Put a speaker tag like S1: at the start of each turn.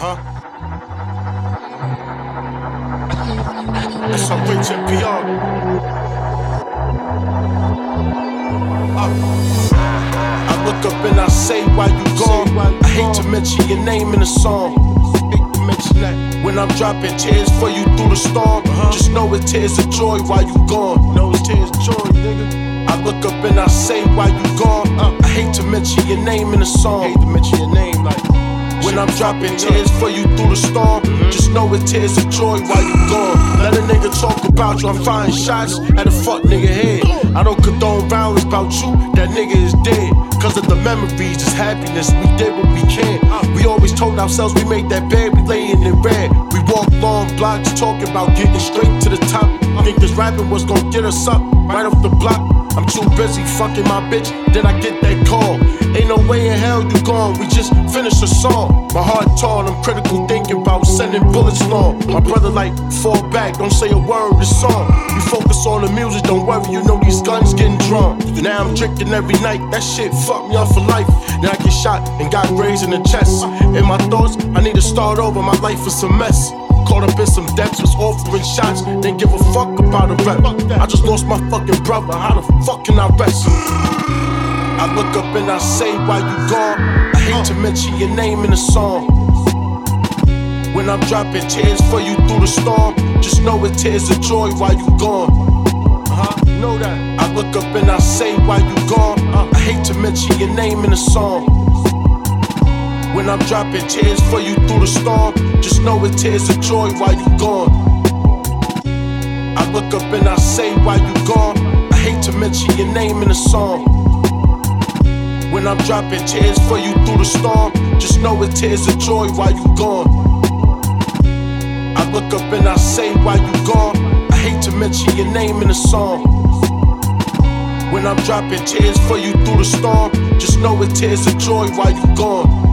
S1: huh. That's some rich NPR. Uh, I look up and I say why you gone. I hate to mention your name in the song. Hate to mention that. When I'm dropping tears for you through the storm, uh-huh. just know it's tears of joy while you gone. Know it's tears of joy, nigga. I look up and I say why you gone. Uh. I hate to mention your name in the song. Hate to mention your name like. When I'm dropping tears for you through the storm, just know it's tears of joy while you gone. Let a nigga talk about you, I'm firing shots at a fuck nigga head. I don't condone violence about you, that nigga is dead. Cause of the memories, it's happiness, we did what we can. We always told ourselves we made that bed, we lay in it red. We walked long blocks talking about getting straight to the top. Think this rapping was gonna get us up right off the block. I'm too busy fucking my bitch, then I get that call. No way in hell you gone, we just finished a song. My heart torn, I'm critical thinking about sending bullets long. My brother like, fall back, don't say a word, this song. You focus on the music, don't worry, you know these guns getting drawn. Now I'm drinking every night, that shit fucked me up for life. Now I get shot and got grazed in the chest. In my thoughts, I need to start over, my life is a mess. Caught up in some depths, was offering shots, didn't give a fuck about a rep. I just lost my fucking brother, how the fuck can I rest? I look up and I say why you gone. I hate to mention your name in the song. When I'm dropping tears for you through the storm, just know it's tears of joy while you gone. Uh-huh, know that. I look up and I say why you gone. I hate to mention your name in the song. When I'm dropping tears for you through the storm, just know it's tears of joy while you gone. I look up and I say why you gone. I hate to mention your name in the song. When I'm dropping tears for you through the storm, just know it's tears of joy while you gone. I look up and I say why you gone. I hate to mention your name in the song. When I'm dropping tears for you through the storm, just know it's tears of joy while you gone.